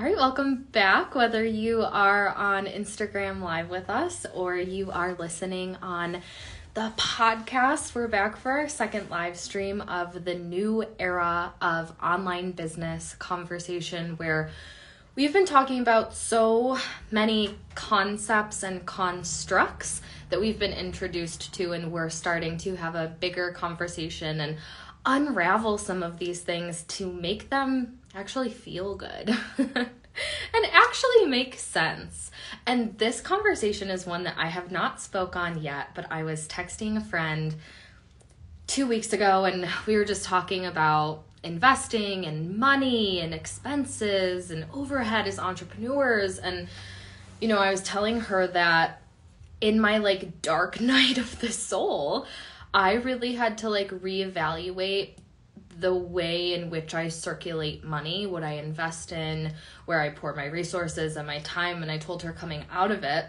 All right, welcome back. Whether you are on Instagram Live with us or you are listening on the podcast, we're back for our second live stream of the new era of online business conversation where we've been talking about so many concepts and constructs that we've been introduced to, and we're starting to have a bigger conversation and unravel some of these things to make them actually feel good and actually make sense. And this conversation is one that I have not spoke on yet, but I was texting a friend 2 weeks ago and we were just talking about investing and money and expenses and overhead as entrepreneurs and you know, I was telling her that in my like dark night of the soul, I really had to like reevaluate the way in which I circulate money, what I invest in, where I pour my resources and my time. And I told her coming out of it,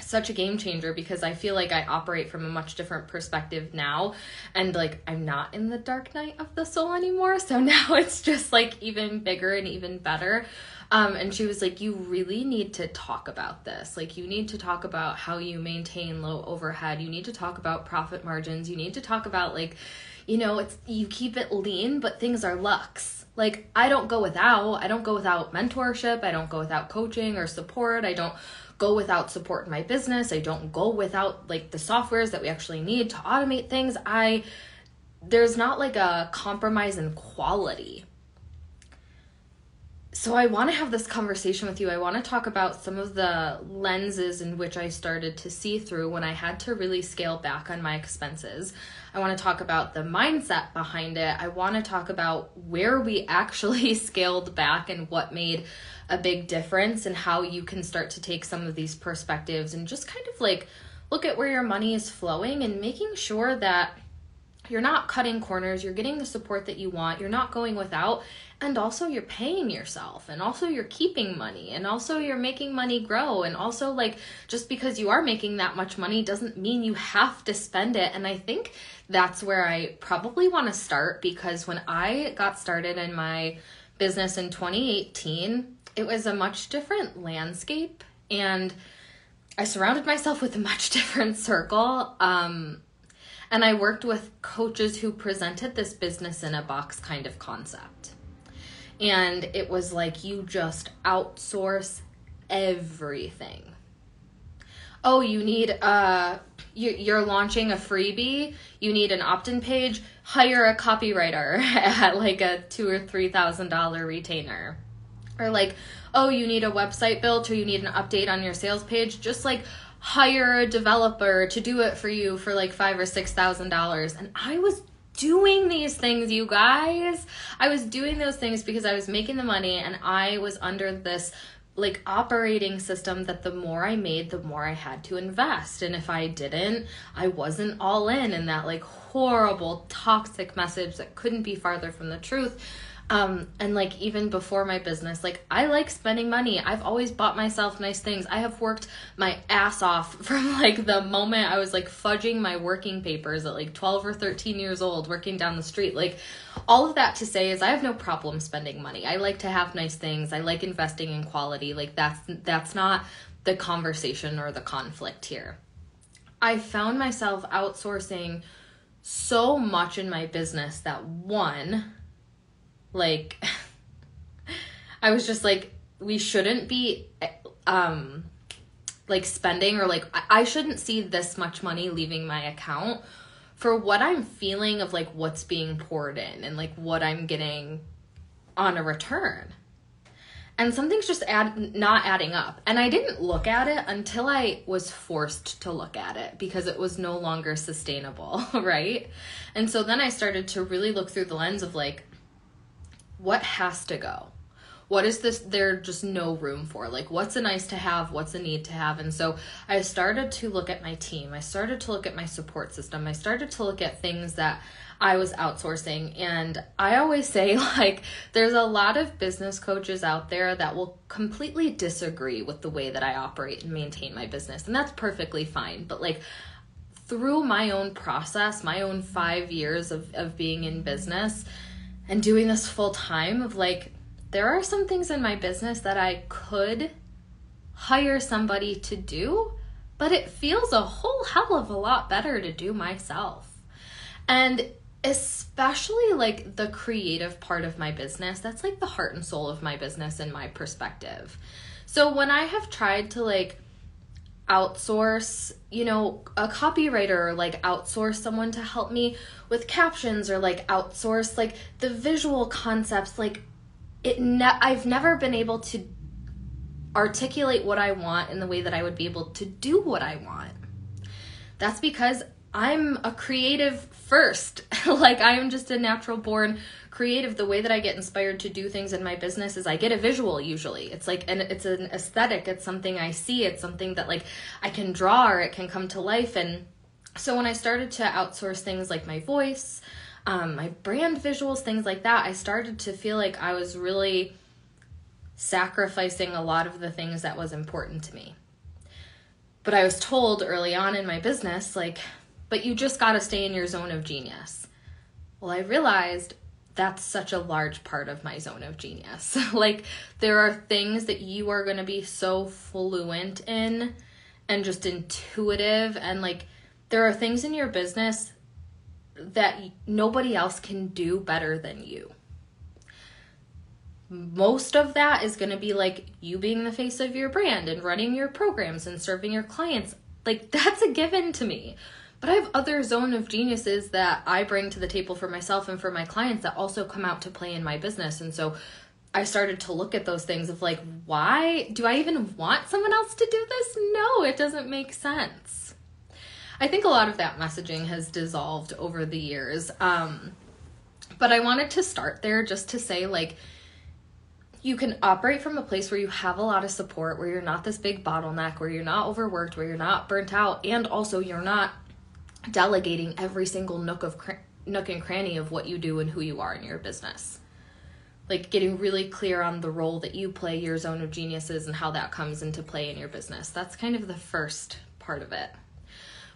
such a game changer because I feel like I operate from a much different perspective now. And like, I'm not in the dark night of the soul anymore. So now it's just like even bigger and even better. Um, and she was like, You really need to talk about this. Like, you need to talk about how you maintain low overhead. You need to talk about profit margins. You need to talk about, like, you know, it's you keep it lean, but things are luxe. Like, I don't go without. I don't go without mentorship. I don't go without coaching or support. I don't go without support in my business. I don't go without, like, the softwares that we actually need to automate things. I, there's not like a compromise in quality so I want to have this conversation with you. I want to talk about some of the lenses in which I started to see through when I had to really scale back on my expenses. I want to talk about the mindset behind it. I want to talk about where we actually scaled back and what made a big difference and how you can start to take some of these perspectives and just kind of like look at where your money is flowing and making sure that you're not cutting corners, you're getting the support that you want, you're not going without, and also you're paying yourself and also you're keeping money and also you're making money grow. And also like just because you are making that much money doesn't mean you have to spend it. And i think that's where i probably want to start because when i got started in my business in 2018 it was a much different landscape and i surrounded myself with a much different circle. Um, and i worked with coaches who presented this business in a box kind of concept. And it was like you just outsource everything. Oh you need uh you, you're launching a freebie? You need an opt-in page? Hire a copywriter at like a two or three thousand dollar retainer. Or like oh you need a website built or you need an update on your sales page? Just like hire a developer to do it for you for like five or six thousand dollars and i was doing these things, you guys. I was doing those things because I was making the money and I was under this like operating system that the more I made, the more I had to invest. And if I didn't, I wasn't all in in that like horrible toxic message that couldn't be farther from the truth um, and like even before my business, like I like spending money. I've always bought myself nice things. I have worked my ass off from like the moment I was like fudging my working papers at like 12 or 13 years old, working down the street. Like all of that to say is I have no problem spending money. I like to have nice things. I like investing in quality. Like that's that's not the conversation or the conflict here. I found myself outsourcing so much in my business that one like I was just like we shouldn't be um like spending or like I shouldn't see this much money leaving my account for what I'm feeling of like what's being poured in and like what I'm getting on a return. And something's just add not adding up. And I didn't look at it until I was forced to look at it because it was no longer sustainable, right? And so then I started to really look through the lens of like what has to go? what is this there just no room for? Like what's a nice to have? What's a need to have? And so i started to look at my team. I started to look at my support system. I started to look at things that i was outsourcing. And i always say like there's a lot of business coaches out there that will completely disagree with the way that i operate and maintain my business. And that's perfectly fine. But like through my own process my own five years of, of being in business and doing this full time of like there are some things in my business that I could hire somebody to do, but it feels a whole hell of a lot better to do myself. And especially like the creative part of my business, that's like the heart and soul of my business in my perspective. So when I have tried to like outsource, you know, a copywriter like outsource someone to help me with captions or like outsource like the visual concepts, like it ne- I've never been able to articulate what I want in the way that I would be able to do what I want. That's because I'm a creative first. like I am just a natural born creative. The way that I get inspired to do things in my business is I get a visual usually. It's like and it's an aesthetic, it's something I see, it's something that like I can draw or it can come to life and so when I started to outsource things like my voice, um, my brand visuals, things like that, I started to feel like I was really sacrificing a lot of the things that was important to me. But I was told early on in my business, like, but you just got to stay in your zone of genius. Well, I realized that's such a large part of my zone of genius. like, there are things that you are going to be so fluent in and just intuitive, and like, there are things in your business that nobody else can do better than you. Most of that is going to be like you being the face of your brand and running your programs and serving your clients. Like that's a given to me. But I have other zone of geniuses that I bring to the table for myself and for my clients that also come out to play in my business. And so I started to look at those things of like, why do I even want someone else to do this? No, it doesn't make sense. I think a lot of that messaging has dissolved over the years. Um, but I wanted to start there just to say, like, you can operate from a place where you have a lot of support, where you're not this big bottleneck, where you're not overworked, where you're not burnt out, and also you're not delegating every single nook of cr- nook and cranny of what you do and who you are in your business. Like getting really clear on the role that you play, your zone of geniuses, and how that comes into play in your business. That's kind of the first part of it.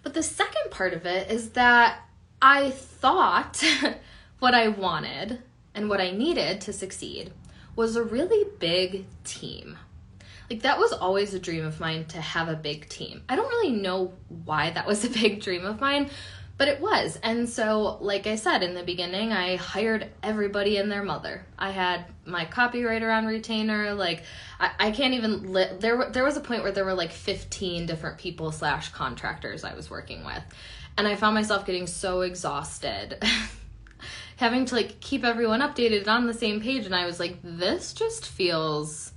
But the second part of it is that I thought what I wanted and what I needed to succeed was a really big team. Like that was always a dream of mine to have a big team. I don't really know why that was a big dream of mine, but it was. And so, like I said in the beginning, I hired everybody and their mother. I had my copywriter on retainer. Like, I, I can't even. Li- there, there was a point where there were like 15 different people slash contractors I was working with. And I found myself getting so exhausted. having to like keep everyone updated on the same page and I was like this just feels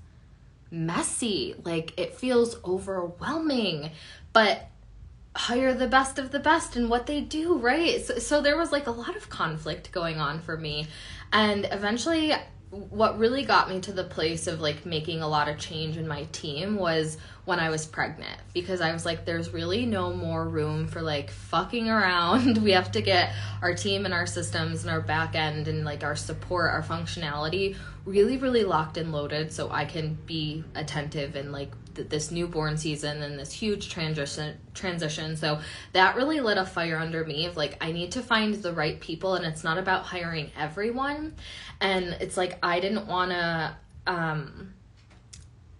messy like it feels overwhelming but hire the best of the best in what they do, right? So, so there was like a lot of conflict going on for me. And eventually, what really got me to the place of like making a lot of change in my team was when I was pregnant because I was like, there's really no more room for like fucking around. we have to get our team and our systems and our back end and like our support, our functionality really, really locked and loaded so I can be attentive and like this newborn season and this huge transition transition so that really lit a fire under me of like i need to find the right people and it's not about hiring everyone and it's like i didn't want to um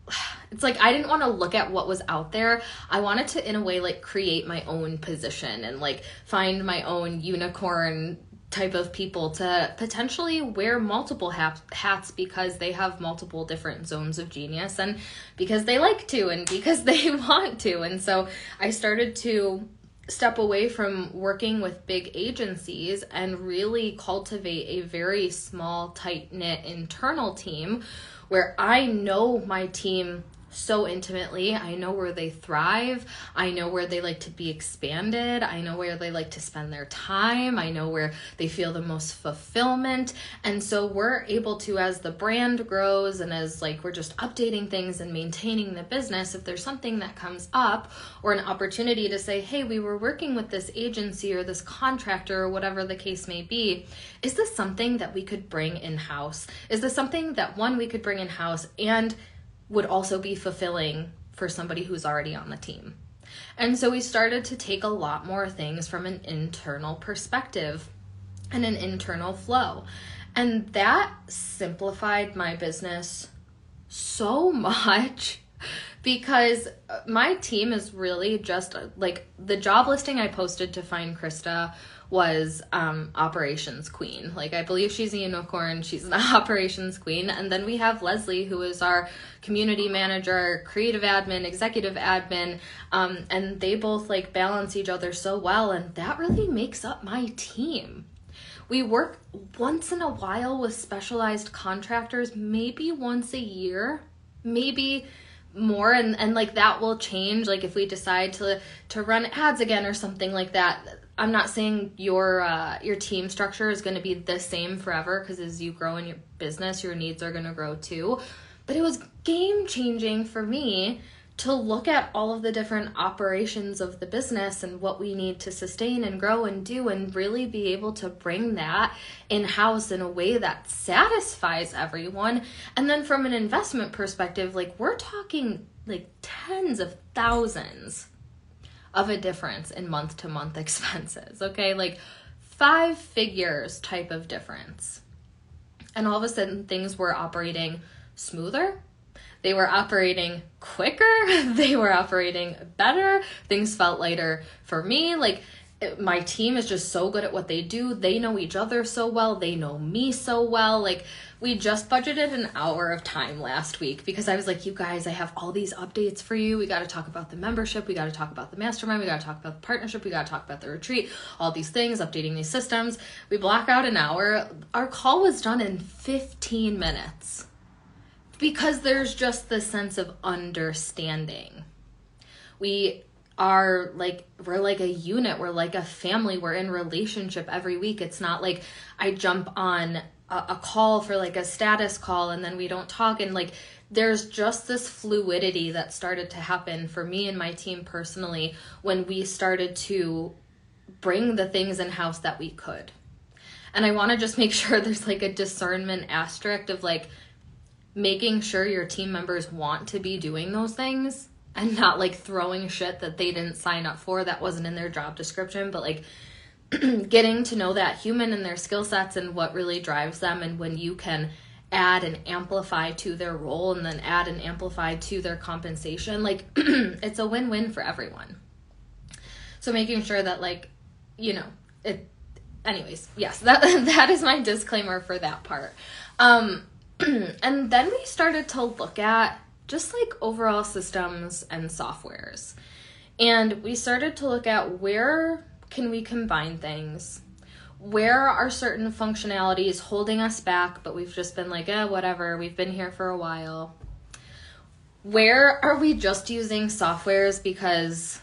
it's like I didn't want to look at what was out there. I wanted to in a way like create my own position and like find my own unicorn type of people to potentially wear multiple hats because they have multiple different zones of genius and because they like to and because they want to. And so I started to step away from working with big agencies and really cultivate a very small, tight knit internal team where I know my team so intimately. I know where they thrive. I know where they like to be expanded. I know where they like to spend their time. I know where they feel the most fulfillment. And so we're able to, as the brand grows and as like we're just updating things and maintaining the business, if there's something that comes up or an opportunity to say, hey, we were working with this agency or this contractor or whatever the case may be, is this something that we could bring in house? Is this something that one we could bring in house and would also be fulfilling for somebody who's already on the team. And so we started to take a lot more things from an internal perspective and an internal flow. And that simplified my business so much because my team is really just like the job listing I posted to find Krista was um, operations queen. Like I believe she's a unicorn. She's an operations queen. And then we have Leslie, who is our community manager, creative admin, executive admin, um, and they both like balance each other so well. And that really makes up my team. We work once in a while with specialized contractors, maybe once a year, maybe more and and like that will change like if we decide to to run ads again or something like that I'm not saying your uh, your team structure is going to be the same forever because as you grow in your business, your needs are going to grow too. But it was game changing for me to look at all of the different operations of the business and what we need to sustain and grow and do and really be able to bring that in house in a way that satisfies everyone. And then from an investment perspective, like we're talking like tens of thousands of a difference in month to month expenses, okay? Like five figures type of difference. And all of a sudden, things were operating smoother. They were operating quicker. They were operating better. Things felt lighter for me. Like, my team is just so good at what they do. They know each other so well. They know me so well. Like, we just budgeted an hour of time last week because I was like, you guys, I have all these updates for you. We got to talk about the membership. We got to talk about the mastermind. We got to talk about the partnership. We got to talk about the retreat, all these things, updating these systems. We block out an hour. Our call was done in 15 minutes because there's just this sense of understanding. We are like we're like a unit we're like a family we're in relationship every week it's not like i jump on a, a call for like a status call and then we don't talk and like there's just this fluidity that started to happen for me and my team personally when we started to bring the things in house that we could. And I want to just make sure there's like a discernment asterisk of like making sure your team members want to be doing those things and not like throwing shit that they didn't sign up for that wasn't in their job description, but like getting to know that human and their skill sets and what really drives them and when you can add and amplify to their role and then add and amplify to their compensation like it's a win-win for everyone. So making sure that like you know it anyways yes that that is my disclaimer for that part. Um and then we started to look at just like overall systems and softwares and we started to look at where can we combine things? Where are certain functionalities holding us back, but we've just been like, eh, whatever, we've been here for a while? Where are we just using softwares because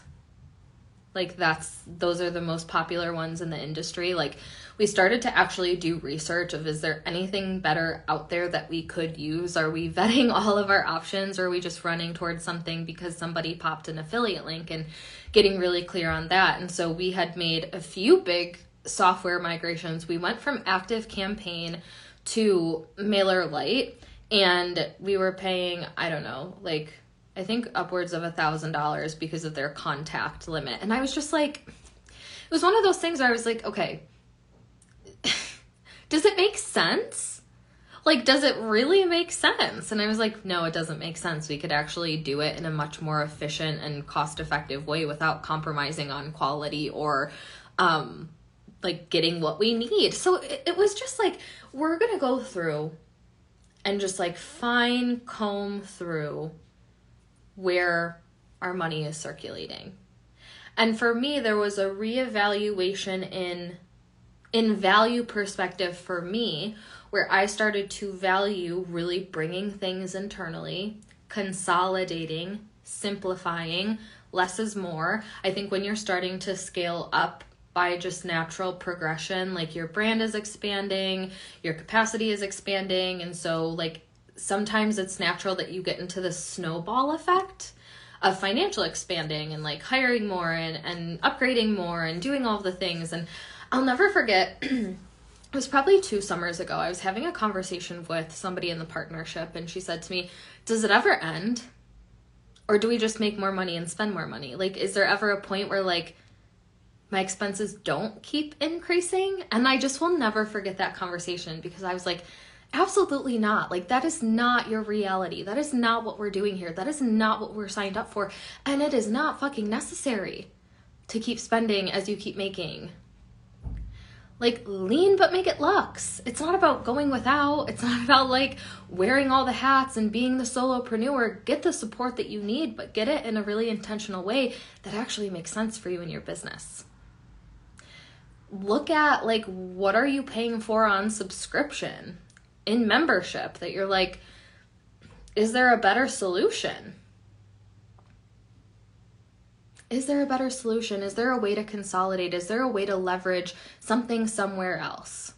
like that's those are the most popular ones in the industry? Like we started to actually do research of is there anything better out there that we could use? Are we vetting all of our options or are we just running towards something because somebody popped an affiliate link and getting really clear on that? And so we had made a few big software migrations. We went from Active Campaign to MailerLite and we were paying, I don't know, like I think upwards of a thousand dollars because of their contact limit. And I was just like, it was one of those things where I was like, okay, does it make sense? Like, does it really make sense? And I was like, no, it doesn't make sense. We could actually do it in a much more efficient and cost effective way without compromising on quality or, um, like getting what we need. So it, it was just like, we're going to go through and just like fine comb through where our money is circulating. And for me, there was a reevaluation in in value perspective for me where I started to value really bringing things internally, consolidating, simplifying, less is more. I think when you're starting to scale up by just natural progression, like your brand is expanding, your capacity is expanding, and so like sometimes it's natural that you get into the snowball effect of financial expanding and like hiring more and, and upgrading more and doing all the things. And I'll never forget, it was probably two summers ago. I was having a conversation with somebody in the partnership, and she said to me, Does it ever end? Or do we just make more money and spend more money? Like, is there ever a point where like my expenses don't keep increasing? And I just will never forget that conversation because I was like, Absolutely not. Like, that is not your reality. That is not what we're doing here. That is not what we're signed up for. And it is not fucking necessary to keep spending as you keep making. Like, lean but make it luxe. It's not about going without. It's not about like wearing all the hats and being the solopreneur. Get the support that you need, but get it in a really intentional way that actually makes sense for you in your business look at like what are you paying for on subscription in membership that you're like, is there a better solution? Is there a better solution? Is there a way to consolidate? Is there a way to leverage something somewhere else?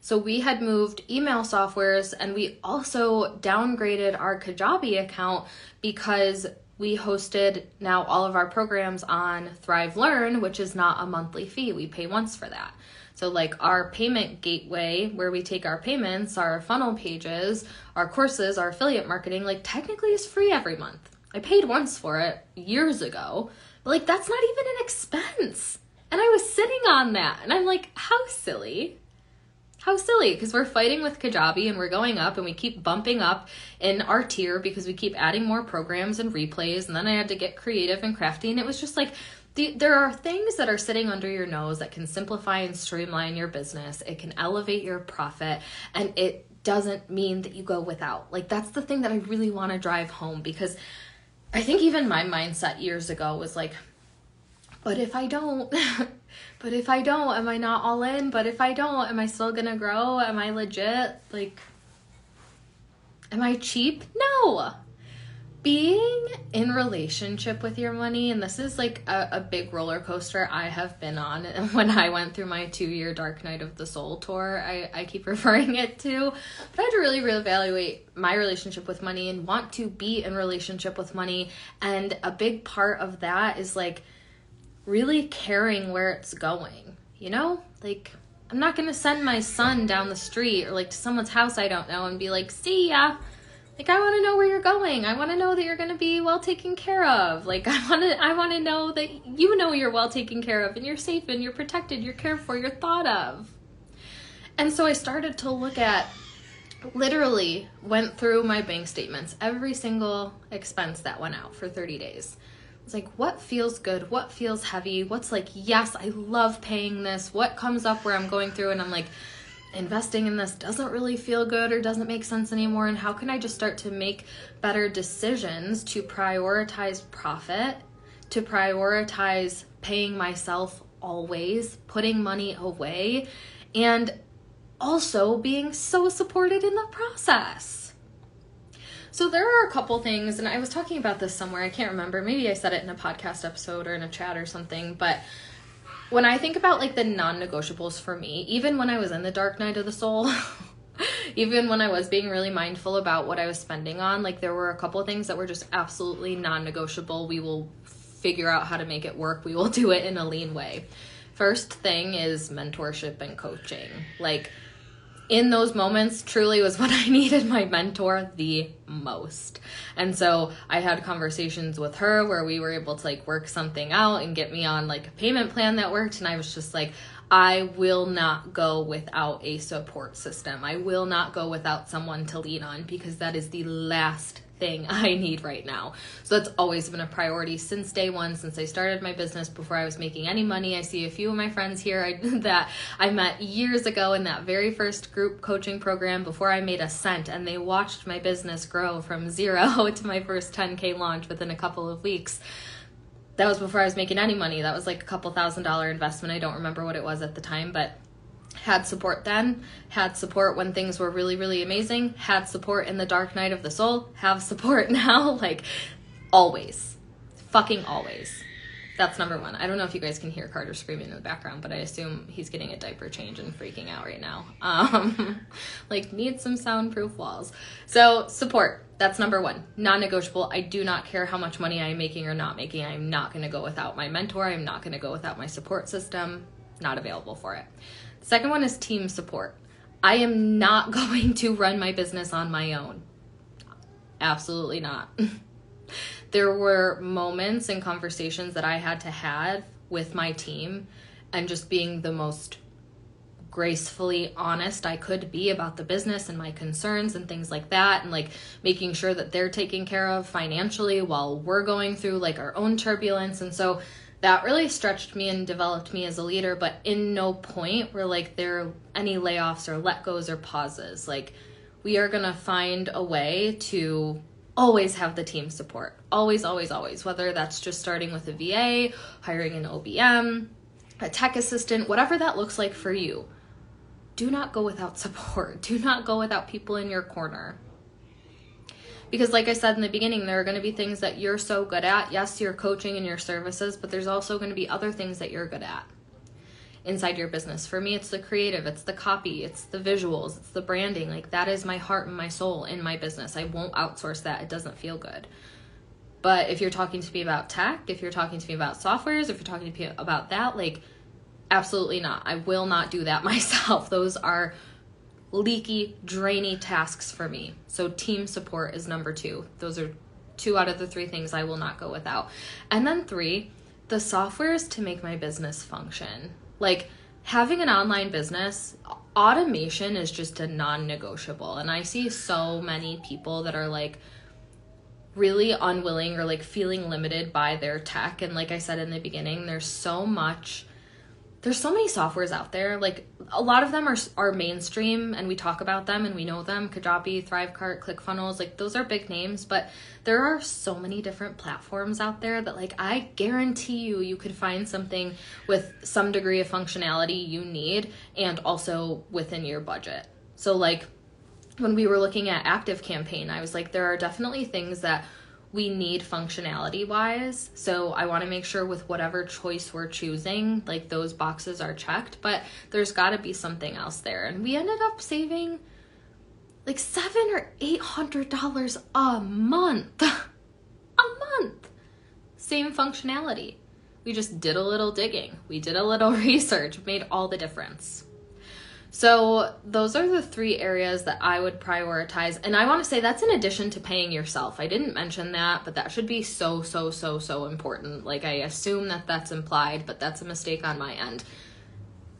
So we had moved email softwares and we also downgraded our Kajabi account because we hosted now all of our programs on Thrive Learn, which is not a monthly fee. We pay once for that. So, like our payment gateway, where we take our payments, our funnel pages, our courses, our affiliate marketing, like technically is free every month. I paid once for it years ago, but like that's not even an expense. And I was sitting on that, and I'm like, how silly. How silly, because we're fighting with Kajabi and we're going up and we keep bumping up in our tier because we keep adding more programs and replays. And then I had to get creative and crafty. And it was just like, the, there are things that are sitting under your nose that can simplify and streamline your business. It can elevate your profit and it doesn't mean that you go without. Like that's the thing that I really want to drive home because I think even my mindset years ago was like but if I don't but if I don't am I not all in? But if I don't am I still to grow? Am I legit? Like am I cheap? No being in relationship with your money and this is like a, a, big roller coaster i have been on. When i went through my two year dark night of the soul tour I, I keep referring it to. But i had to really reevaluate my relationship with money and want to be in relationship with money. And a big part of that is like really caring where it's going you know? Like i'm not gonna send my son down the street or like to someone's house i don't know and be like see ya like I want to know where you're going. I want to know that you're going to be well taken care of. Like I want to I want to know that you know you're well taken care of and you're safe and you're protected, you're cared for, you're thought of. And so I started to look at literally went through my bank statements, every single expense that went out for 30 days. It's like what feels good, what feels heavy, what's like yes, I love paying this, what comes up where I'm going through and I'm like investing in this doesn't really feel good or doesn't make sense anymore and how can I just start to make better decisions to prioritize profit, to prioritize paying myself always, putting money away, and also being so supported in the process. So there are a couple things, and I was talking about this somewhere, I can't remember. Maybe I said it in a podcast episode or in a chat or something, but when I think about like the non negotiables for me, even when I was in the dark night of the soul, even when I was being really mindful about what I was spending on, like there were a couple things that were just absolutely non negotiable. We will figure out how to make it work, we will do it in a lean way. First thing is mentorship and coaching. Like, in those moments truly was when I needed my mentor the most. And so I had conversations with her where we were able to like work something out and get me on like a payment plan that worked. And I was just like, I will not go without a support system. I will not go without someone to lean on because that is the last thing I need right now. So that's always been a priority since day one, since I started my business before I was making any money. I see a few of my friends here I, that I met years ago in that very first group coaching program before I made a cent, and they watched my business grow from zero to my first 10K launch within a couple of weeks that was before I was making any money. That was like a couple thousand dollar investment. I don't remember what it was at the time, but Had support then, had support when things were really, really amazing, had support in the dark night of the soul, have support now. Like, always. Fucking always. That's number one. I don't know if you guys can hear Carter screaming in the background, but I assume he's getting a diaper change and freaking out right now. Um, like, need some soundproof walls. So, support. That's number one. Non negotiable. I do not care how much money I'm making or not making. I'm not going to go without my mentor. I'm not going to go without my support system. Not available for it. Second one is team support. I am not going to run my business on my own. Absolutely not. there were moments and conversations that I had to have with my team and just being the most gracefully honest I could be about the business and my concerns and things like that and like making sure that they're taken care of financially while we're going through like our own turbulence and so that really stretched me and developed me as a leader but in no point were like there any layoffs or let goes or pauses like we are going to find a way to always have the team support. Always, always, always. Whether that's just starting with a VA, hiring an OBM, a tech assistant, whatever that looks like for you. Do not go without support. Do not go without people in your corner. Because, like I said in the beginning, there are going to be things that you're so good at. Yes, your coaching and your services, but there's also going to be other things that you're good at inside your business. For me, it's the creative, it's the copy, it's the visuals, it's the branding. Like that is my heart and my soul in my business. I won't outsource that. It doesn't feel good. But if you're talking to me about tech, if you're talking to me about softwares, if you're talking to me about that, like absolutely not. I will not do that myself. Those are leaky, drainy tasks for me. So team support is number 2. Those are two out of the three things I will not go without. And then 3, the software is to make my business function. Like having an online business, automation is just a non negotiable. And I see so many people that are like, really unwilling or like feeling limited by their tech and like I said in the beginning there's so much there's so many softwares out there. Like a lot of them are are mainstream, and we talk about them and we know them. Kajabi, Thrivecart, ClickFunnels, like those are big names. But there are so many different platforms out there that, like, I guarantee you, you could find something with some degree of functionality you need, and also within your budget. So, like, when we were looking at Active Campaign, I was like, there are definitely things that we need functionality wise. So I want to make sure with whatever choice we're choosing, like those boxes are checked, but there's got to be something else there. And we ended up saving like seven or eight hundred dollars a month. a month. Same functionality. We just did a little digging. We did a little research, made all the difference. So, those are the three areas that I would prioritize. And I want to say that's in addition to paying yourself. I didn't mention that, but that should be so, so, so, so important. Like, I assume that that's implied, but that's a mistake on my end.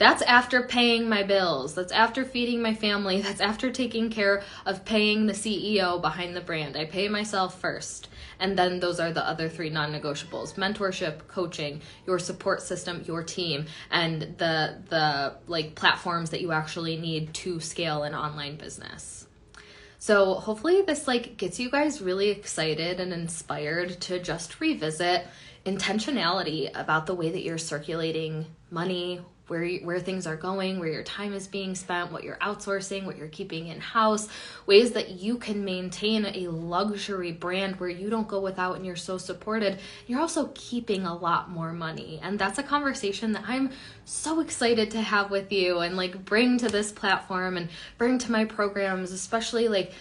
That's after paying my bills. That's after feeding my family. That's after taking care of paying the CEO behind the brand. I pay myself first. And then those are the other three non negotiables mentorship, coaching, your support system, your team, and the, the like platforms that you actually need to scale an online business. So hopefully this like gets you guys really excited and inspired to just revisit intentionality about the way that you're circulating money, where you, where things are going, where your time is being spent, what you're outsourcing, what you're keeping in house, ways that you can maintain a luxury brand where you don't go without and you're so supported. You're also keeping a lot more money. And that's a conversation that I'm so excited to have with you and like bring to this platform and bring to my programs, especially like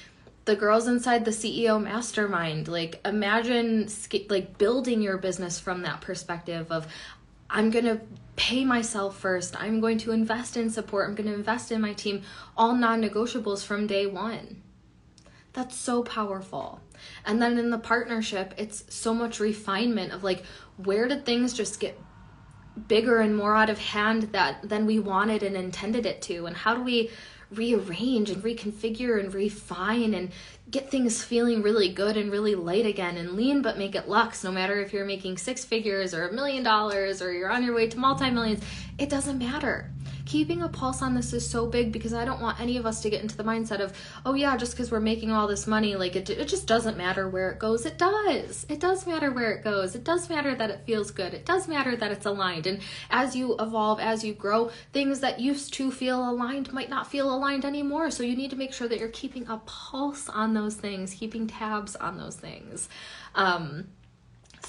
the girls inside the CEO mastermind like imagine like building your business from that perspective of I'm going to pay myself first. I'm going to invest in support. I'm going to invest in my team. All non negotiables from day one. That's so powerful. And then in the partnership, it's so much refinement of like, where did things just get bigger and more out of hand that than we wanted and intended it to? And how do we rearrange and reconfigure and refine and get things feeling really good and really light again and lean but make it luxe no matter if you're making six figures or a million dollars or you're on your way to multi-millions it doesn't matter keeping a pulse on this is so big because I don't want any of us to get into the mindset of, oh yeah, just because we're making all this money, like it, it just doesn't matter where it goes. It does. It does matter where it goes. It does matter that it feels good. It does matter that it's aligned. And as you evolve, as you grow, things that used to feel aligned might not feel aligned anymore. So you need to make sure that you're keeping a pulse on those things, keeping tabs on those things. Um,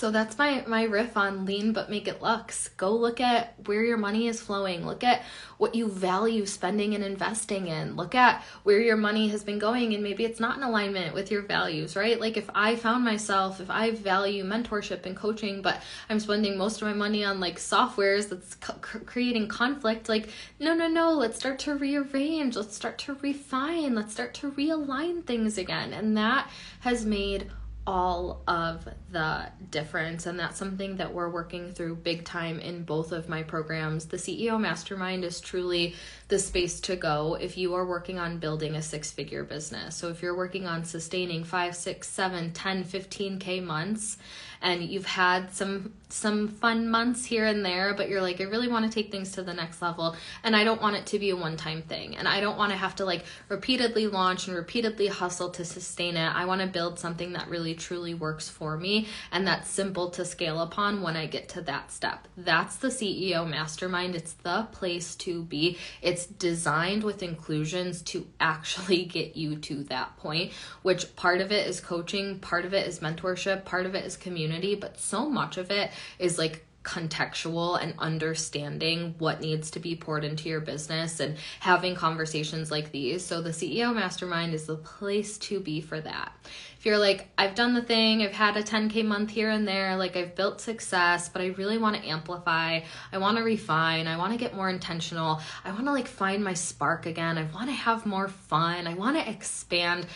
so that's my my riff on lean but make it luxe. Go look at where your money is flowing. Look at what you value spending and investing in. Look at where your money has been going and maybe it's not in alignment with your values, right? Like if I found myself if I value mentorship and coaching but I'm spending most of my money on like softwares that's creating conflict, like no no no, let's start to rearrange, let's start to refine, let's start to realign things again. And that has made all of the difference and that's something that we're working through big time in both of my programs. The ceo mastermind is truly the space to go if you are working on building a six figure business. So if you're working on sustaining five six seven ten fifteen k months and you've had some some fun months here and there but you're like I really want to take things to the next level and I don't want it to be a one time thing and I don't want to have to like repeatedly launch and repeatedly hustle to sustain it. I want to build something that really truly works for me and that's simple to scale upon when I get to that step. That's the CEO mastermind. It's the place to be. It's designed with inclusions to actually get you to that point which part of it is coaching part of it is mentorship part of it is community community, but so much of it is like contextual and understanding what needs to be poured into your business and having conversations like these. So the CEO mastermind is the place to be for that. If you're like, I've done the thing, I've had a 10K month here and there, like I've built success, but I really want to amplify, I want to refine, I want to get more intentional, I want to like find my spark again, I want to have more fun, I want to expand,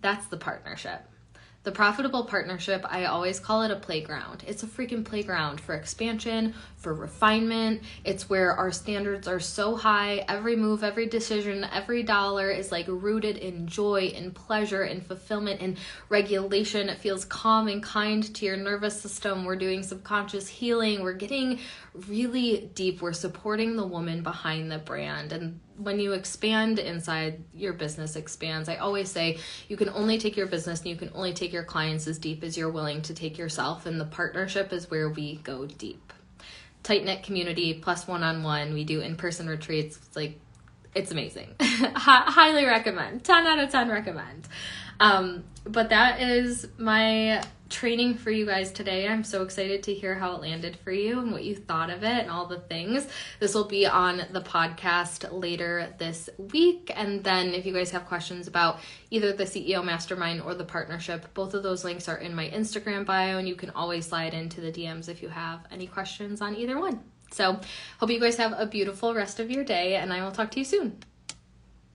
that's the partnership. The profitable partnership, I always call it a playground. It's a freaking playground for expansion, for refinement. It's where our standards are so high. Every move, every decision, every dollar is like rooted in joy and pleasure and fulfillment and regulation. It feels calm and kind to your nervous system. We're doing subconscious healing. We're getting really deep. We're supporting the woman behind the brand. And when you expand inside, your business expands. I always say you can only take your business and you can only take your clients as deep as you're willing to take yourself. And the partnership is where we go deep. Tight knit community plus one on one. We do in person retreats. It's like, it's amazing. highly recommend. 10 out of 10 recommend. Um, but that is my training for you guys today. I'm so excited to hear how it landed for you and what you thought of it and all the things. This will be on the podcast later this week. And then if you guys have questions about either the CEO mastermind or the partnership, both of those links are in my Instagram bio and you can always slide into the DMs if you have any questions on either one. So, hope you guys have a beautiful rest of your day and I will talk to you soon.